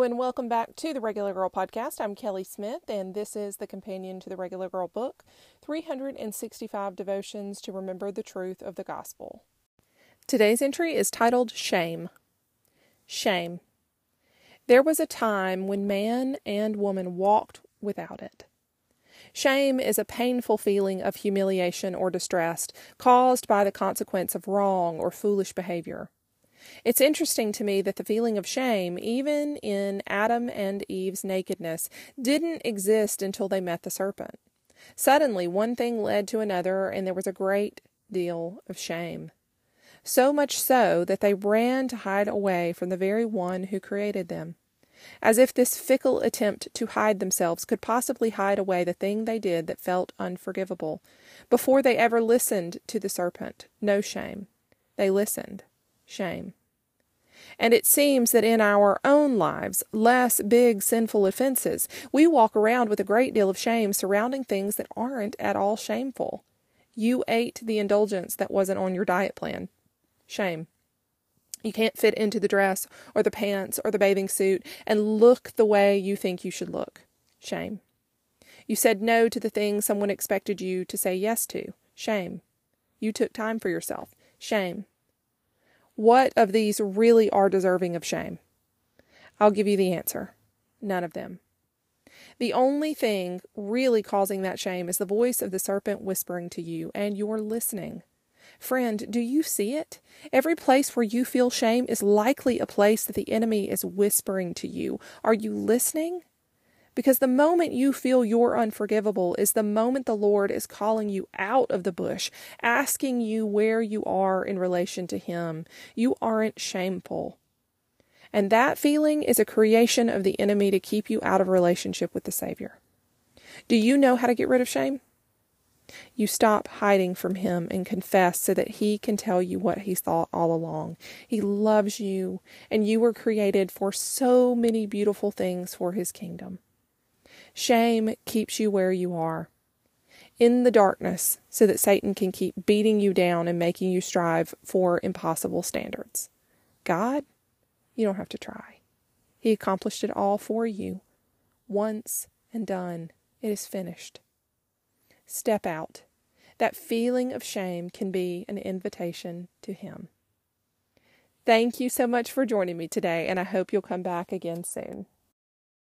And welcome back to the Regular Girl Podcast. I'm Kelly Smith, and this is the companion to the Regular Girl book 365 Devotions to Remember the Truth of the Gospel. Today's entry is titled Shame. Shame. There was a time when man and woman walked without it. Shame is a painful feeling of humiliation or distress caused by the consequence of wrong or foolish behavior. It's interesting to me that the feeling of shame, even in Adam and Eve's nakedness, didn't exist until they met the serpent. Suddenly, one thing led to another, and there was a great deal of shame. So much so that they ran to hide away from the very one who created them. As if this fickle attempt to hide themselves could possibly hide away the thing they did that felt unforgivable. Before they ever listened to the serpent, no shame. They listened. Shame. And it seems that in our own lives, less big sinful offenses, we walk around with a great deal of shame surrounding things that aren't at all shameful. You ate the indulgence that wasn't on your diet plan. Shame. You can't fit into the dress or the pants or the bathing suit and look the way you think you should look. Shame. You said no to the thing someone expected you to say yes to. Shame. You took time for yourself. Shame. What of these really are deserving of shame? I'll give you the answer none of them. The only thing really causing that shame is the voice of the serpent whispering to you, and you're listening. Friend, do you see it? Every place where you feel shame is likely a place that the enemy is whispering to you. Are you listening? Because the moment you feel you're unforgivable is the moment the Lord is calling you out of the bush, asking you where you are in relation to Him. You aren't shameful. And that feeling is a creation of the enemy to keep you out of relationship with the Savior. Do you know how to get rid of shame? You stop hiding from him and confess so that he can tell you what He thought all along. He loves you, and you were created for so many beautiful things for his kingdom. Shame keeps you where you are, in the darkness, so that Satan can keep beating you down and making you strive for impossible standards. God, you don't have to try. He accomplished it all for you, once and done. It is finished. Step out. That feeling of shame can be an invitation to Him. Thank you so much for joining me today, and I hope you'll come back again soon.